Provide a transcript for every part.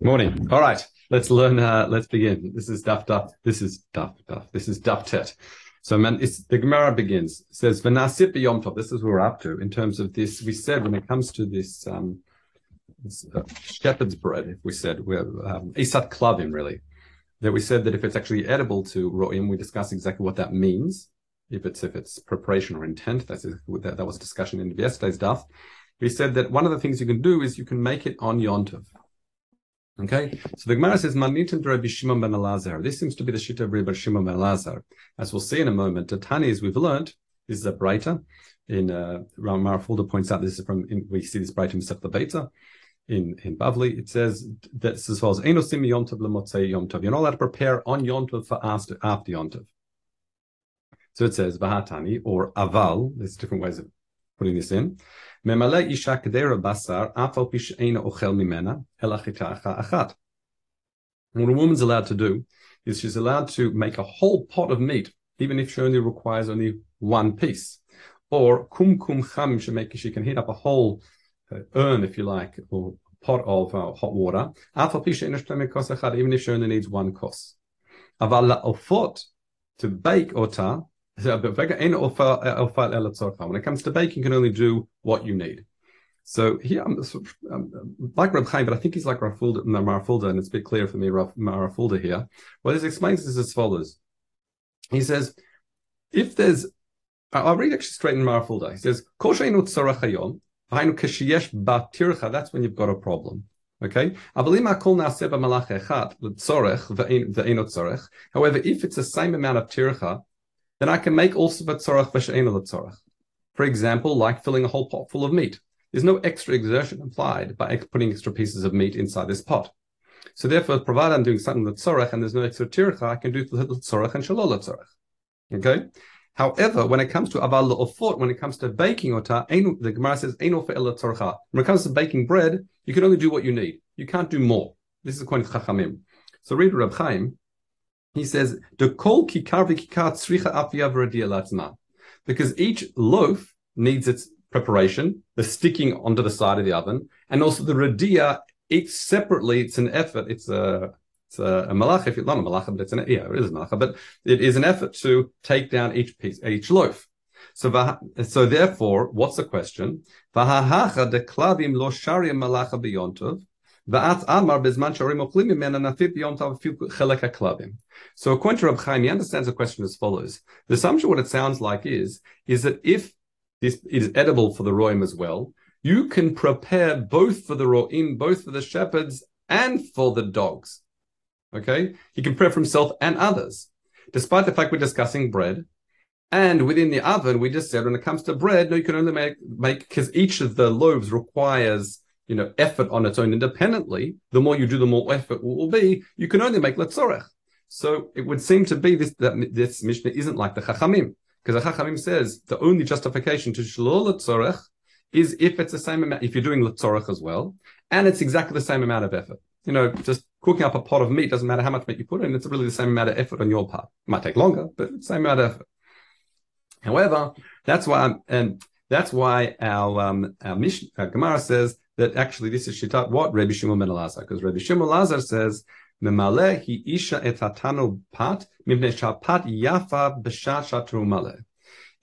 Morning. All right, let's learn. Uh, let's begin. This is Duff Duff. This is Duff Duff. This is Duff Tet. So, man, it's, the Gemara begins. It says V'nasip Yom Tov. This is what we're up to in terms of this. We said when it comes to this, um, this uh, shepherd's bread. If we said we're um, Isat Klavim, really, that we said that if it's actually edible to roim, we discuss exactly what that means. If it's if it's preparation or intent, that's that, that was a discussion in yesterday's Daf. We said that one of the things you can do is you can make it on Yontov. Okay, so the Gemara says, "Manitim Rabbi Shimon ben Elazar." This seems to be the shita of Rabbi Shimon ben Elazar, as we'll see in a moment. The Tani, as we've learned, this is a brighter. In uh, Marafulda points out this is from in, we see this brighter in the Beta in in Bavli. It says that as follows: "Enosim Yom Tov lemotzei Yom Tov." You're not allowed to prepare on Yom for after after Yom. So it says Vahatani or Aval. There's different ways of putting this in. Memale isha kedera basar afal pish eina ochel mimena elachitacha achat. What a woman's allowed to do is she's allowed to make a whole pot of meat, even if she only requires only one piece. Or kum kum cham, she, make, she can heat up a whole uh, urn, if you like, or pot of uh, hot water. Afal pish eina even if she only needs one kos. Aval ofot to bake ota when it comes to baking, you can only do what you need. So here, I'm, I'm um, like Rab Chaim, but I think he's like Rafulda, Marafulda, and it's a bit clear for me, Raf, Marafulda here. What he explains is as follows. He says, if there's, I'll read actually straight in Marafulda. He says, that's when you've got a problem. Okay. However, if it's the same amount of tircha then I can make also v'tzorach v'she'ena l'tzorach. For example, like filling a whole pot full of meat. There's no extra exertion implied by putting extra pieces of meat inside this pot. So therefore, provided I'm doing something l'tzorach and there's no extra tircha, I can do l'tzorach and shalol l'tzorach. Okay. However, when it comes to aval l'ofot, when it comes to baking or ota, the Gemara says. When it comes to baking bread, you can only do what you need. You can't do more. This is according to Chachamim. So read Reb Chaim. He says, the kol kikar v'kikar tzricha afiyav because each loaf needs its preparation, the sticking onto the side of the oven, and also the radia, each separately, it's an effort, it's a it's a, a malach, if it's not a malach, but it's an yeah, it is a malach, but it is an effort to take down each piece, each loaf. So, so therefore, what's the question? Klavim lo sharia malacha So according to Rab Chaim, he understands the question as follows. The assumption, what it sounds like is, is that if this is edible for the roim as well, you can prepare both for the roim, both for the shepherds and for the dogs. Okay? He can prepare for himself and others. Despite the fact we're discussing bread, and within the oven, we just said when it comes to bread, no, you can only make make because each of the loaves requires you know, effort on its own independently, the more you do, the more effort will be. You can only make letzorech. So it would seem to be this that this Mishnah isn't like the Chachamim, because the Chachamim says the only justification to shalol letzorech is if it's the same amount, if you're doing letzorech as well, and it's exactly the same amount of effort. You know, just cooking up a pot of meat doesn't matter how much meat you put in; it's really the same amount of effort on your part. It might take longer, but same amount of effort. However, that's why, I'm, and that's why our um, our Mishnah our Gemara says that actually this is Shitat what? Rabbi Shimon ben Elazar. Because Rabbi Shimon Elazar says, Memale hi isha et pat, mipnei shapat yafa b'shat shatru male.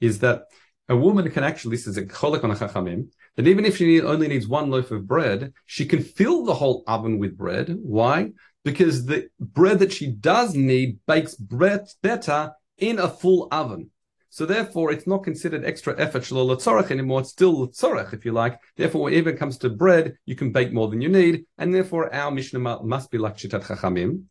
Is that a woman can actually, this is a cholik on a chachamim, that even if she need, only needs one loaf of bread, she can fill the whole oven with bread. Why? Because the bread that she does need bakes bread better in a full oven. So therefore, it's not considered extra effort shalol tzorach anymore. It's still tzorach, if you like. Therefore, whenever it comes to bread, you can bake more than you need, and therefore our mishnah must be like shitat chachamim.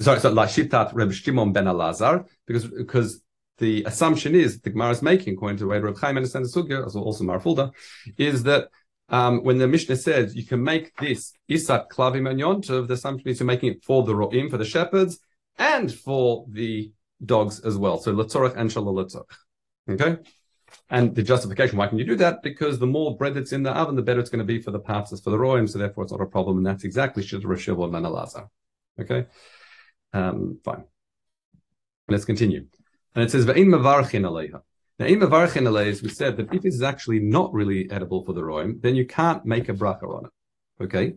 Sorry, so like shitat Reb Shimon ben Elazar, because because the assumption is the Gemara is making, according to the way Reb Chaim understands the sugya, also Marafulda, is that um, when the Mishnah says you can make this isat klavim and the assumption is you're making it for the ro'im, for the shepherds, and for the dogs as well. So letzorach and shalol. Okay? And the justification, why can you do that? Because the more bread that's in the oven, the better it's going to be for the parts for the roim, so therefore it's not a problem. And that's exactly Shid Rashiv or Manalaza. Okay? Um, fine. Let's continue. And it says, Va'in mavarchin. Now, in mavarchin we said that if this is actually not really edible for the roim, then you can't make a bracha on it. Okay,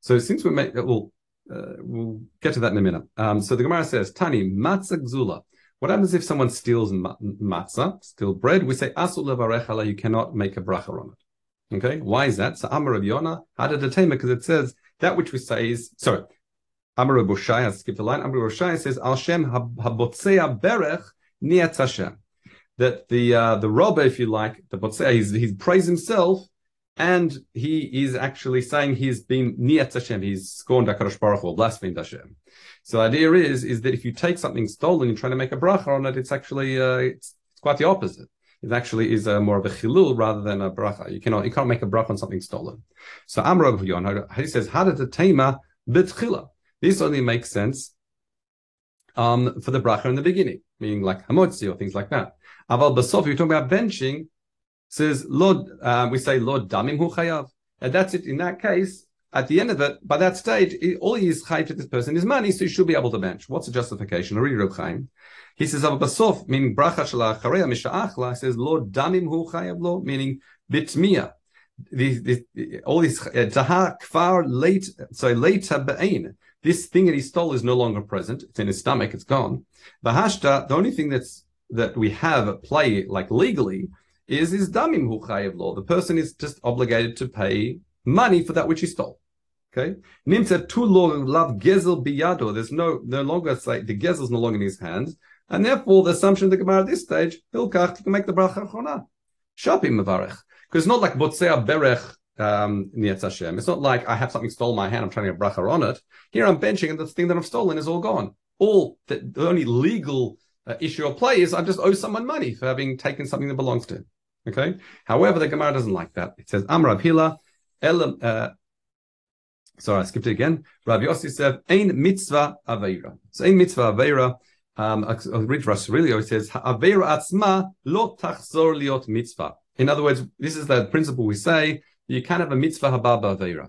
so since we make, well, uh, we'll get to that in a minute. Um, so the Gemara says, Tani matzah gzula. What happens if someone steals matzah, steal bread? We say asul. You cannot make a bracha on it. Okay, why is that? So Amar Rav Yonah had a because it says that which we say is sorry. Amar Rav Boshai, I skipped the line. Amar Rav Boshai says al shem habotzea berech niat. That the uh, the robber, if you like, the botzea, he's he's praised himself and he is actually saying he's been niyat Hashem, he's scorned HaKadosh Baruch Hu, blasphemed Hashem. So the idea is, is that if you take something stolen and try to make a bracha on it, it's actually, uh, it's, it's, quite the opposite. It actually is a, more of a chilul rather than a bracha. You cannot, you can't make a bracha on something stolen. So Amr he says, the tema bitchila? This only makes sense um, for the bracha in the beginning, meaning like hamotzi or things like that. Aval basof, you're talking about benching, says Lord, uh, we say Lord damim hu chayav, and that's it. In that case, at the end of it, by that stage, all he is chayiv to this person is money, so he should be able to bench. What's the justification? Read Reb Chaim. He says basof, meaning bracha shela chareya misha'achla, says Lord damim hu chayav lo, meaning bitmiya. The, the, all these taha uh, kfar late, so later be'ain. This thing that he stole is no longer present. It's in his stomach. It's gone. The hashta, the only thing that's that we have at play, like legally, is is damim hu chayev law. The person is just obligated to pay money for that which he stole. Okay, nimtza tu lav gezel biyado. There's no no longer say the gezel is no longer in his hands, and therefore the assumption of the Gemara at this stage hilkach can make the bracha chona shapim mevarech because it's not like botzea berech um, Hashem. It's not like I have something stolen my hand, I'm trying to get bracha on it. Here I'm benching, and the thing that I've stolen is all gone. All the, the only legal uh, issue of play is I just owe someone money for having taken something that belongs to him. Okay. However, the Gemara doesn't like that. It says Amrav Hila, Elam. Uh, sorry, I skipped it again. Rav Yossi said, "Ein mitzvah aveira." So ein mitzvah aveira. Um, I'll read Rasrilio. It says, "Aveira atzma lo tachzor liot mitzvah." In other words, this is the principle we say you can't have a mitzvah hababa aveira,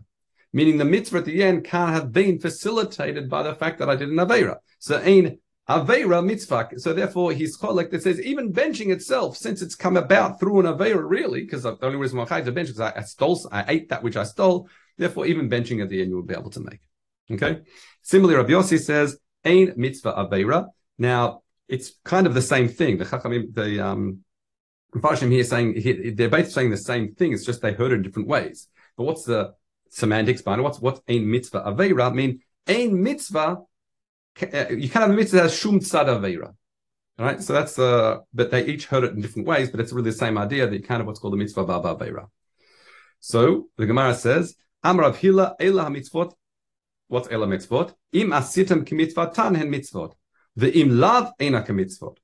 meaning the mitzvah at the end can't have been facilitated by the fact that I did an aveira. So ein Aveira mitzvah. So therefore, he's cholek that says even benching itself, since it's come about through an Aveira, really, because the only reason why I to bench is I, I, stole, I ate that which I stole. Therefore, even benching at the end, you will be able to make. Okay. Similarly, Rabbi Yossi says, Ain mitzvah Aveira. Now, it's kind of the same thing. The Chachamim, the, um, here saying, they're both saying the same thing. It's just they heard it in different ways. But what's the semantics behind it? What's, what's Ain mitzvah Aveira? I mean, Ain mitzvah you can't have a mitzvah that has shum tzad aveira. All right, so that's uh, but they each heard it in different ways, but it's really the same idea that you kind of what's called the mitzvah baba aveira. So the Gemara says, Amrav Hila Ela mitzvot. What's Ela mitzvot? Im asitem kimitzvah tan hen mitzvot. The im lav ena kimitzvot.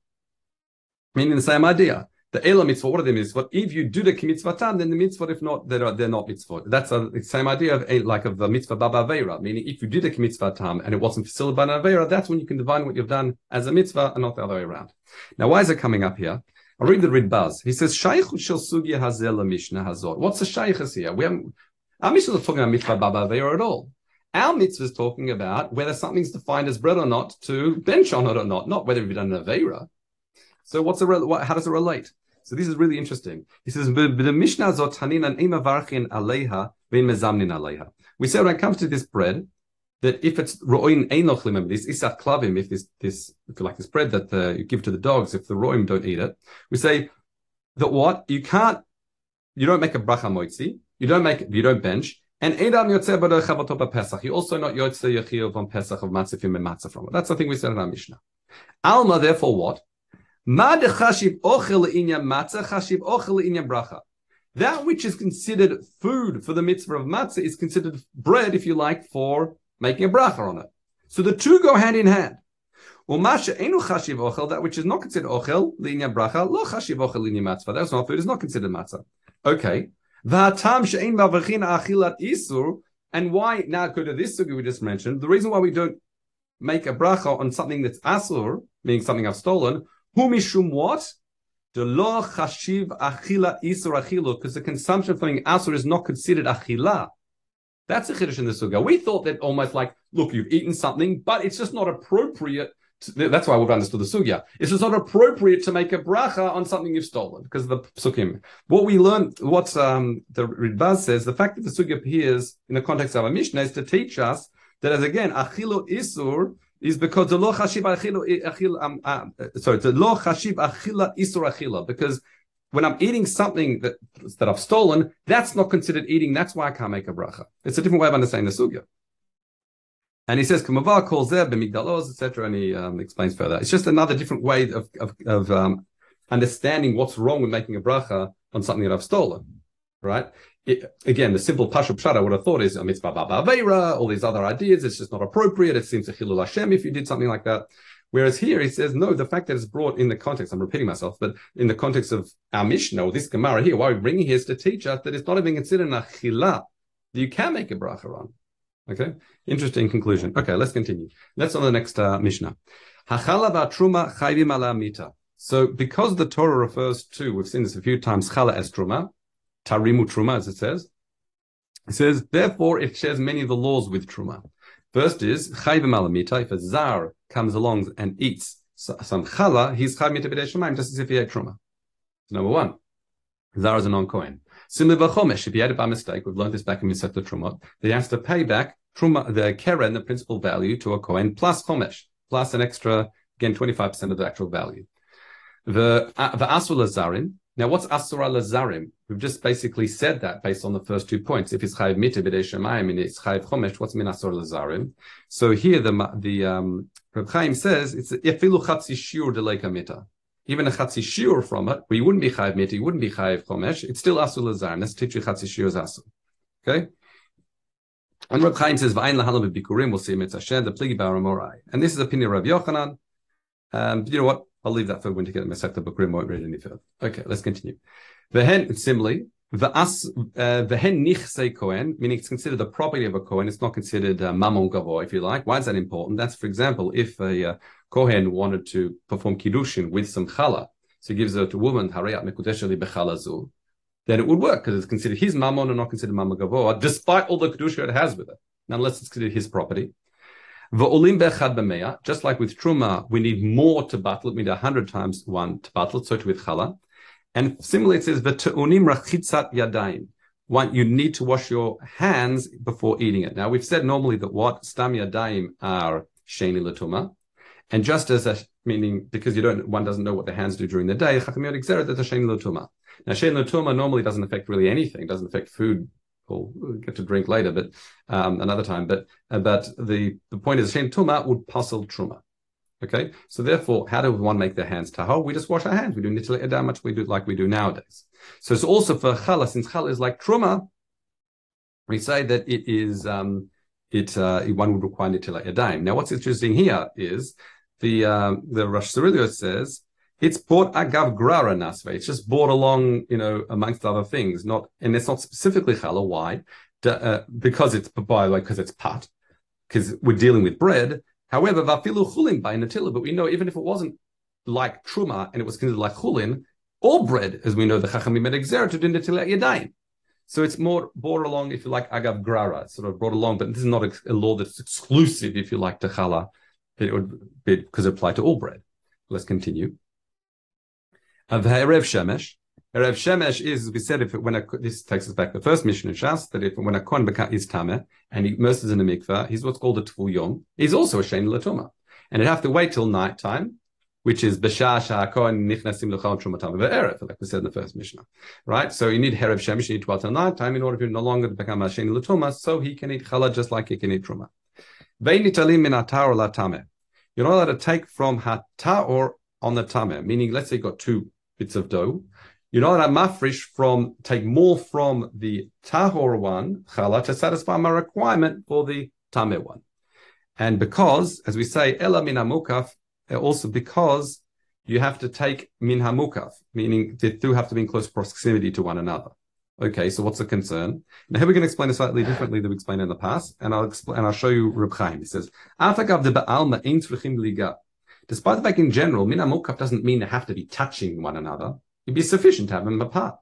Meaning the same idea the Ela mitzvah, what are the mitzvot? If you do the mitzvatan, then the mitzvot, if not, they're, they're not mitzvot. That's a, the same idea of a, like of the mitzvah baba avera, meaning if you did a mitzvatam and it wasn't facilitated by an avera, that's when you can divine what you've done as a mitzvah and not the other way around. Now, why is it coming up here? I'll read the Ridbaz. He says, Shaykh shel sugya hazel mishnah hazot. What's the shaykhs here? We haven't, our mishnah is talking about mitzvah baba avera at all. Our mitzvah is talking about whether something's defined as bread or not to bench on it or not, not whether you've done an avera. So what's the, how does it relate? So this is really interesting. He says, "The Mishnah zot haninan imavarchin aleha vein mezamnin aleha." We say when it comes to this bread, that if it's ro'in einoch limim, this isat klavim, if this this if you like this bread that uh, you give to the dogs, if the ro'im don't eat it, we say that what you can't, you don't make a bracha moitzi, you don't make, you don't bench, and Edam Yotzeh Pesach. You also not Yotzeh Yechiyov on Pesach of Matzah and Matzah from it. That's the thing we said in our Mishnah. Alma, therefore, what? That which is considered food for the mitzvah of matzah is considered bread, if you like, for making a bracha on it. So the two go hand in hand. That which is not considered ochel, linya bracha, lo chashiv ochel linya matzah. That's not food, is not considered matzah. Okay. And why, now go to this sugi we just mentioned, the reason why we don't make a bracha on something that's asur, meaning something I've stolen, who what? The law chashiv achila isur achilu, because the consumption of something asur is not considered achila. That's a chiddush in the suga. We thought that almost like, look, you've eaten something, but it's just not appropriate that's why we've understood the sugya. It's just not appropriate to make a bracha on something you've stolen because of the psukim. What we learned, what um, the Ridbaz says, the fact that the sugya appears in the context of a Mishnah is to teach us that as again, achilo isur is because the lo chashiv achilo, um, uh, sorry, the lo chashiv achila isur achila, because when I'm eating something that, that I've stolen, that's not considered eating. That's why I can't make a bracha. It's a different way of understanding the sugya. And he says, Kamavar calls there, Bemigdalos, etc. And he um, explains further. It's just another different way of, of, of um, understanding what's wrong with making a bracha on something that I've stolen, right? It, again, the simple pashup pshat I would have thought is a mitzvah baba all these other ideas. It's just not appropriate. It seems a chilul Hashem if you did something like that. Whereas here he says, no, the fact that it's brought in the context, I'm repeating myself, but in the context of our Mishnah, or this Gemara here, why we're bringing here is to teach us that it's not even considered an achila that you can make a bracha on. Okay, interesting conclusion. Okay, let's continue. Let's on the next uh, Mishnah. Hachala chayvim. So, because the Torah refers to, we've seen this a few times, chala as truma, tarimu truma, as it says. It says, therefore, it shares many of the laws with truma. First is chayvim ala mita. If a zar comes along and eats some chala, he's chayv mita b'dei just as if he ate truma. Number one, zar is a non-kohen. Similar chomesh, if he had it by mistake, we've learned this back in Masechta Trumot, he has to pay back truma, the keren, the principal value, to a kohen plus chomesh, plus an extra, again, 25% of the actual value. The uh, the asul. Now, what's asura lazarim? We've just basically said that based on the first two points. If it's chayiv mita b'dei shemayim and it's chayiv chomesh, what's min asur lazarim? So here the the um, Reb Chaim says it's efilu chatzi shiur deleka mita even a chatzi shiur from it, where you wouldn't be chayiv Mita, you wouldn't be chayiv chomesh, it's still asul lazar. Let's teach you chatzi shiur is asul. Okay? And Reb Chaim says, "Va'ayin lahalam bikurim." We'll see mitzvah the pligi baramorai. And this is opinion of Rav Yochanan. Um, you know what? I'll leave that for when to get Masechta Bikurim. Won't read any further. Okay, let's continue. Vehen similarly, V'as uh, v'hen nichsei kohen, meaning it's considered the property of a kohen. It's not considered uh, mamon gavo, if you like. Why is that important? That's, for example, if a uh, kohen wanted to perform kiddushin with some challah, so he gives it to a woman, harayat mekudeshali bechalazu, then it would work because it's considered his mamon and not considered mamon gavo, despite all the kedusha it has with it, Now, unless it's considered his property. Just like with truma, we need more to battle. We need hundred times one to battle. So to with challah. And similarly, it says, "V'te'unim rachitzat yadayim." One, you need to wash your hands before eating it. Now, we've said normally that what stam yadayim are sheni latuma, and just as a meaning because you don't, one doesn't know what the hands do during the day, chachamiyot exeret that a sheni latuma. Now, sheni latuma normally doesn't affect really anything, doesn't affect food. We'll get to drink later, but um, another time. But uh, but the the point is, sheni tuma would puzzle truma. Okay, so therefore, how does one make their hands tahor? We just wash our hands. We do nitile edam, much we do like we do nowadays. So it's also for challah, since challah is like truma, we say that it is um, it uh, one would require nitile edam. Now, what's interesting here is the um, the Rosh Sirilio says it's bought agav grara nasve. It's just bought along, you know, amongst other things. Not and it's not specifically challah. Why? Uh, because it's by because it's pat. Because we're dealing with bread However, vafilu chulin by natila, but we know even if it wasn't like truma and it was considered like chulin, all bread, as we know, the chachamim made exer to do natila yadayim. So it's more brought along, if you like, agav grara, sort of brought along, but this is not a, law that's exclusive, if you like, to challah. It would be because it applied to all bread. Let's continue. Of Erev Shemesh, Erev Shemesh is, as we said, if it, when a, this takes us back the first mission in Shas, that if when a Kohen is Tameh and he immerses in a mikveh, he's what's called a Tvul Yom. He's also a Shein Latuma. And he'd have to wait till night time, which is Bashar Shah Kohen Nichnasim Lechal Trumatam Ve'erev, like we said in the first Mishnah. Right? So you need Erev Shemesh, you need to wait till night time in order for him to no longer become a Shein Latuma, so he can eat challah just like he can eat Truma. Ve'nitalim min atar. You're not allowed to take from hatar on the tameh, meaning let's say you've got two bits of dough you're not allowed mafresh from take more from the tahor one challah to satisfy my requirement for the tameh one, and because, as we say, ela min hamukaf, eh, also because you have to take min hamukaf, meaning they do have to be in close proximity to one another. Okay, so what's the concern? Now here we're going to explain it slightly differently than we explained in the past, and I'll explain and I'll show you Reb Chaim. He says, "Afagav de ba'alma ein liga." Despite the fact in general, min hamukaf doesn't mean they have to be touching one another. It'd be sufficient to have them apart.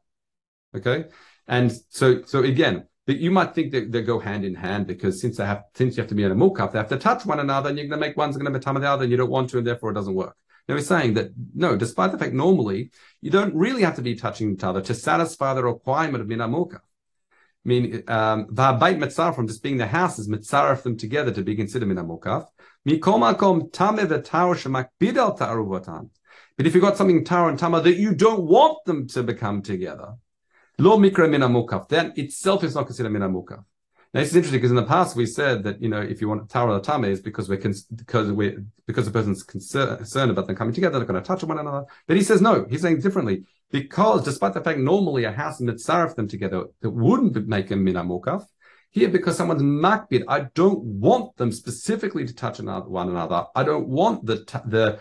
Okay. And so, so again, But you might think that they go hand in hand because since they have, since you have to be in a mukaf, they have to touch one another, and you're going to make one's going to be tam the other, and you don't want to, and therefore it doesn't work. Now he's saying that no, despite the fact normally you don't really have to be touching each other to satisfy the requirement of mina mukaf. I mean, um, from just being the house is mitzaref them together to be considered mina mukaf. But if you've got something tar and tama that you don't want them to become together, lo mikra mina mukaf, then itself is not considered mina mukaf. Now this is interesting because in the past we said that you know if you want tar or tama is because we're cons- because we because the person's concerned about them coming together, they're going to touch one another. But he says no, he's saying differently because despite the fact normally a house mitzaref them together that wouldn't make a mina mukaf. Here, because someone's makbid, I don't want them specifically to touch another, one another. I don't want the the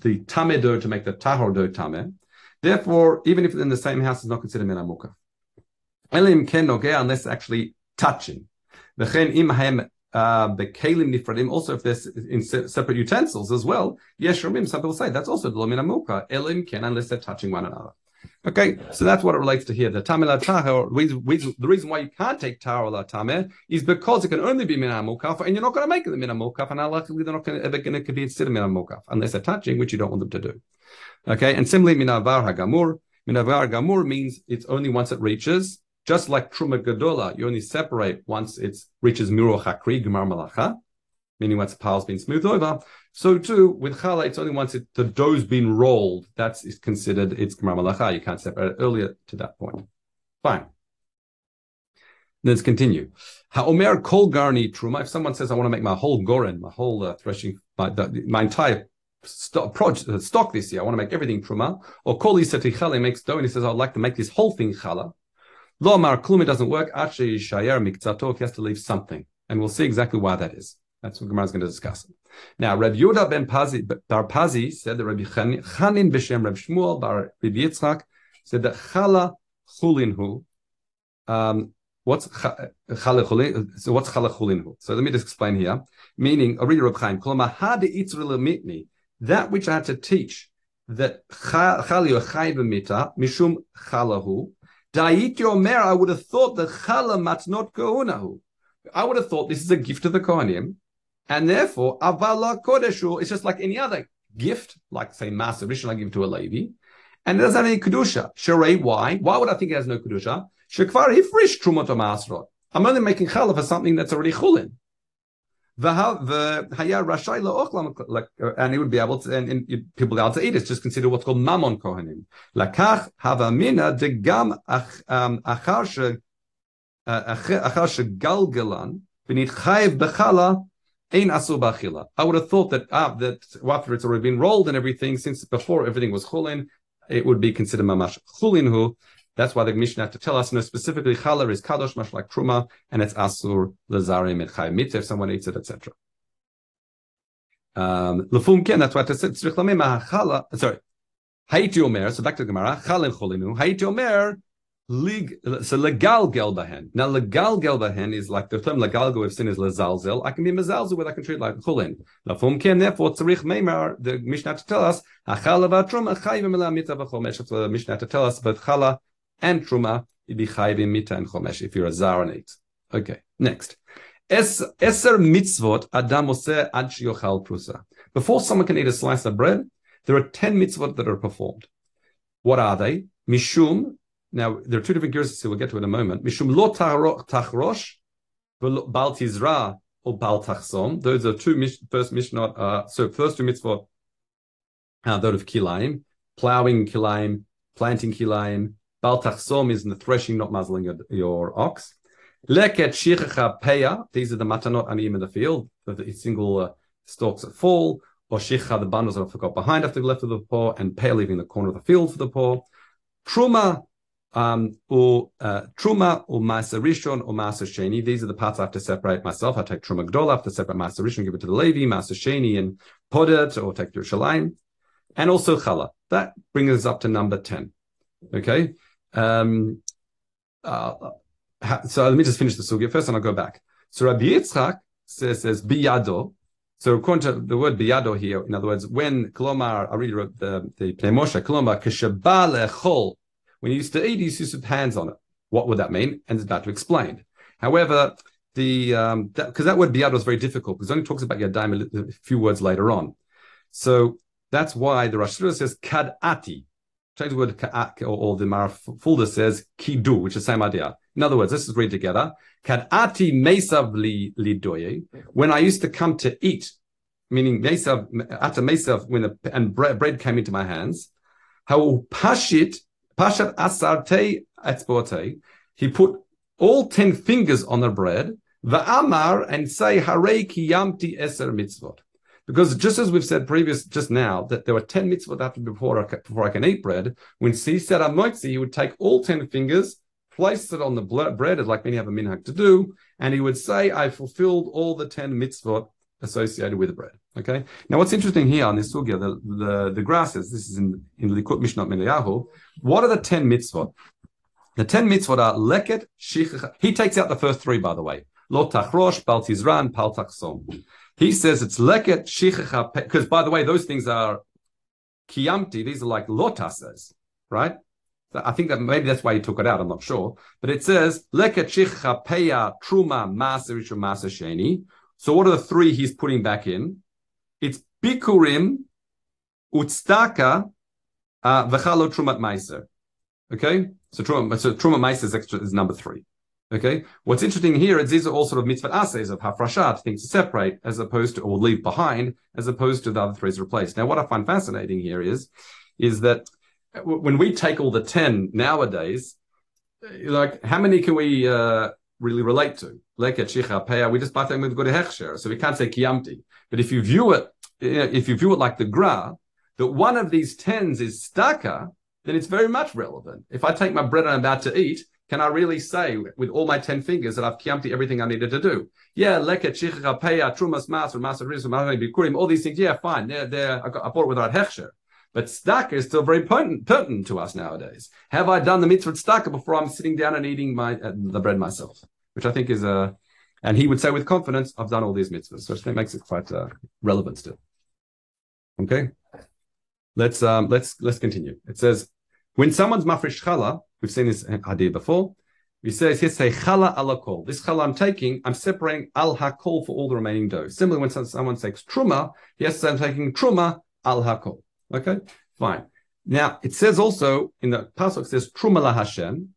the tame dough to make the tahor dough tame. Therefore, even if it's in the same house, it's not considered mina mukaf. Elim ken unless actually touching. V'chen im hem uh, kalim nifradim. Also, if there's in separate utensils as well, yes, some people say that's also the mina muka. Elim ken unless they're touching one another. Okay, so that's what it relates to here. The tamil tahor, the reason why you can't take tahor la is because it can only be min mukaf, and you're not going to make it the min mukaf, and likely they're not gonna, ever going to be considered min mukaf unless they're touching, which you don't want them to do. Okay, and similarly, min avar hagamur, min avar gamur means it's only once it reaches, just like truma gadola, you only separate once it reaches miro hakri gemar malacha, meaning once the pile's been smoothed over. So too with challah, it's only once it, the dough's been rolled that's is considered it's gemar malacha. You can't separate it earlier to that point. Fine. Let's continue. Ha'omer kol garni truma. If someone says, "I want to make my whole goren, my whole uh, threshing, my, the, my entire stock, uh, stock this year, I want to make everything truma," or kol isati makes dough, and he says, "I'd like to make this whole thing challah." Lo amar klum, doesn't work. Actually, shayer mikzato, he has to leave something, and we'll see exactly why that is. That's what Gemara is going to discuss. Now, Rabbi Yehuda ben Pazi, Bar Pazi said that Rabbi Chanin b'shem Rabbi Shmuel Bar Rabbi Yitzchak said that Chala Chulinhu. Um, what's Chala Chulin? So what's? So let me just explain here. Meaning, a reader of Chaim, that which I had to teach that Chali or Chai b'mita mishum Chalahu. Da'it Omer, I would have thought that Chala matnot Kohunahu. I would have thought this is a gift to the Kohanim, and therefore, Avala Kodeshu is just like any other gift, like say Master Rishon I give to a Levi, and it doesn't have any Kedusha. Sherei, why? Why would I think it has no Kedusha? Shekvar Hifrish Trumot Masrot. I'm only making challah for something that's already chulin. Uh, and he would be able to, and, and people be able to eat. It's just considered what's called mammon kohanim. Lakach havamina de gam um, achar shegalgalan uh, beneath chayiv bechala Ein. I would have thought that ah, that after it's already been rolled and everything, since before everything was chulin, it would be considered mamash chulinhu. That's why the Mishnah had to tell us, no, specifically challah is kadosh, much like truma, and it's asur lezarim et chay if someone eats it, etc. Um, that's why it said Sorry, haiti omer. So back to the Gemara, chalim chulinu. Haiti omer Lig, so legal gel bahen. Now legal gel bahen is like the term legal we've seen is lezalzel. I can be mezalzel where I can treat like chulin. Lafum ken therefore tzarich meimar the Mishnah to tell us hachala v'truma chayvim ela mita v'chomesh. The Mishnah to tell us but chala and truma you be chayvim mita and chomesh if you're a zar on it. Okay, next. Es Eser mitzvot adam oseh ad yochal prusa. Before someone can eat a slice of bread, there are ten mitzvot that are performed. What are they? Mishum now, there are two different gears, so we'll get to in a moment. Mishum lo tachrosh, bal tizra, or bal tachsom. Those are two mis- first. Uh, so first two mitzvot, uh, those of kilaim, plowing kilaim, planting kilaim. Bal tachsom is in the threshing, not muzzling your, your ox. Leket shichacha peya. These are the matanot aniyim in the field, the single uh, stalks that fall. Or shicha, the bundles that I forgot behind after the left of the poor, and pay leaving the corner of the field for the poor. Truma, um, or uh, truma or masa rishon or masa sheni. These are the parts I have to separate myself. I take truma gdola, I have to separate masa rishon, give it to the Levi, masa sheni and podet, or take Yerushalayim, and also chala. That brings us up to number ten. Okay. Um, uh, so let me just finish the sugya first, and I'll go back. So Rabbi Yitzchak says, says biyado. So according to the word biyado here, in other words, when kolomar, I wrote the the Pnei Moshe kolomar kishaba lechol when he used to eat, he used to put hands on it. What would that mean? And it's about to explain. However, the um because that, that, word biad was very difficult because it only talks about yadayim a, a, few words later on. So that's why the Rosh says kadati. Change the word ka'at, or, or the Marafulda says kidu, which is the same idea. In other words, let's just read together. Kadati mesav li lidoye. When I used to come to eat, meaning mesav ata mesav when the and bread, bread came into my hands. How pashit pashat asarte etzbote. He put all ten fingers on the bread, va'amar, and say, Hare kiyamti eser mitzvot. Because just as we've said previous, just now, that there were 10 mitzvot that before I, before I can eat bread, when he said Amotzi, he would take all 10 fingers, place it on the bread, as like many have a minhag to do, and he would say, I fulfilled all the 10 mitzvot associated with the bread. Okay. Now, what's interesting here on this sugya, the, the, the grasses, this is in, in Likut Mishnah Melayahu, what are the 10 mitzvot? The 10 mitzvot are leket, shich, he takes out the first three, by the way. Lo tachrosh, bal tizran, pal. He says it's leket, shichecha, because by the way, those things are kiyamti, these are like lotasas, right? I think that maybe that's why he took it out. I'm not sure, but it says leket shichecha peya truma maser maser sheni. So what are the three he's putting back in? It's bikurim, utstaka, uh, v'chalo trumat meiser. Okay, so truma, so truma meiser is, extra, is number three. Okay, what's interesting here is these are all sort of mitzvah assays of hafrashat, things to separate, as opposed to or leave behind, as opposed to the other three is replaced. Now, what I find fascinating here is, is that when we take all the ten nowadays, like how many can we uh, really relate to? We just them with good hechsher, so we can't say kiyamti. But if you view it, if you view it like the gra, that one of these tens is staka, then it's very much relevant. If I take my bread and I'm about to eat, can I really say with all my 10 fingers that I've kiamti everything I needed to do? Yeah, leket, shichcha, peya, trumas, mas, or mas, bikurim, all these things. Yeah, fine. They're, they're, I bought it without hechsher. But staka is still very pertinent to us nowadays. Have I done the mitzvah staka before I'm sitting down and eating my uh, the bread myself? Which I think is a, uh, and he would say with confidence, I've done all these mitzvahs. So that makes it quite uh, relevant still. Okay, let's um, let's let's continue. It says when someone's mafresh chala, we've seen this idea before. He says, "Here's say chala ala kol." This chala I'm taking, I'm separating al hakol for all the remaining dough. Similarly, when someone takes truma, he has to say, "I'm taking truma al hakol." Okay, fine. Now it says also in the pasuk says truma la Hashem.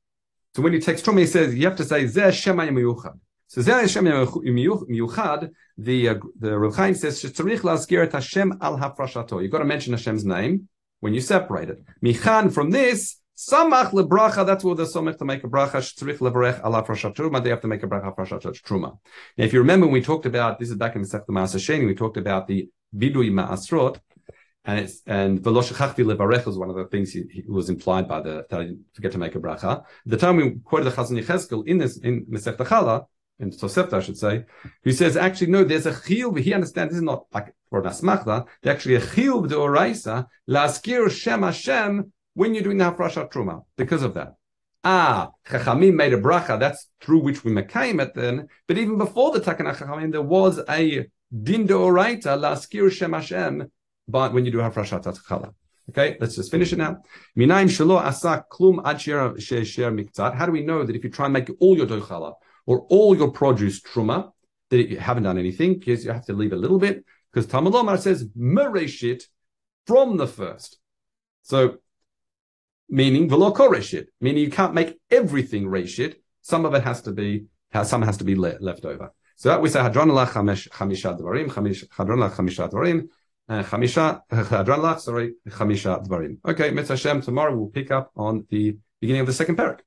So when he takes truma, he says you have to say zeh shemayim miyuchad. So zeh Hashem miyuchad. The uh, the Reb Chaim says shetzarich laskir Hashem al hafrashato. You've got to mention Hashem's name when you separate it. Michan from this, samach lebracha, that's what the somach to make a bracha, shtzrich lebrech ala frashat truma, they have to make a bracha frashat truma. Now, if you remember, when we talked about, this is back in the Sech Sheni, we talked about the vidui ma'asrot, and it's and veloshachachvi levarech was one of the things he, he, was implied by the that I didn't forget to make a bracha. The time we quoted the Chazon Yechezkel in this in Masech Chala, in Tosefta, I should say, who says actually no, there's a chiyuv. He understands this is not like for an. There's actually a chiyuv de oraisa laskir shem Hashem when you're doing the hafrashat truma because of that. Ah, Chachamim made a bracha. That's through which we mekayim it then. But even before the Takana Chachamim, there was a din de oraita laskir shem Hashem. But when you do have hafrashat chala. Okay, let's just finish it now. Minaim shelo asa klum ad she'er miktzat. How do we know that if you try and make all your doichala or all your produce truma, that you haven't done anything, because you have to leave a little bit, because Talmud Lomar says mereshit from the first. So, meaning velo meaning you can't make everything reshit. Some of it has to be, some has to be le- left over. So that we say hadron la chamisha dvarim, hadron la chamisha hadron la sorry chamisha dvarim. Okay, Mitzvah Hashem. Tomorrow we'll pick up on the beginning of the second parak.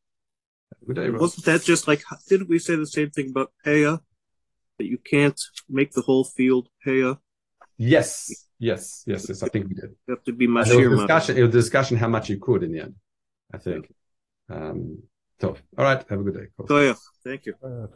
Good Wasn't that just like, didn't we say the same thing about Peah? That you can't make the whole field Peah? Yes, yes, yes, yes. I think we did. You have to be Mashir. It was discussion, it was discussion how much you could in the end, I think. Um, so, all right. Have a good day. Cool. Thank you. Uh,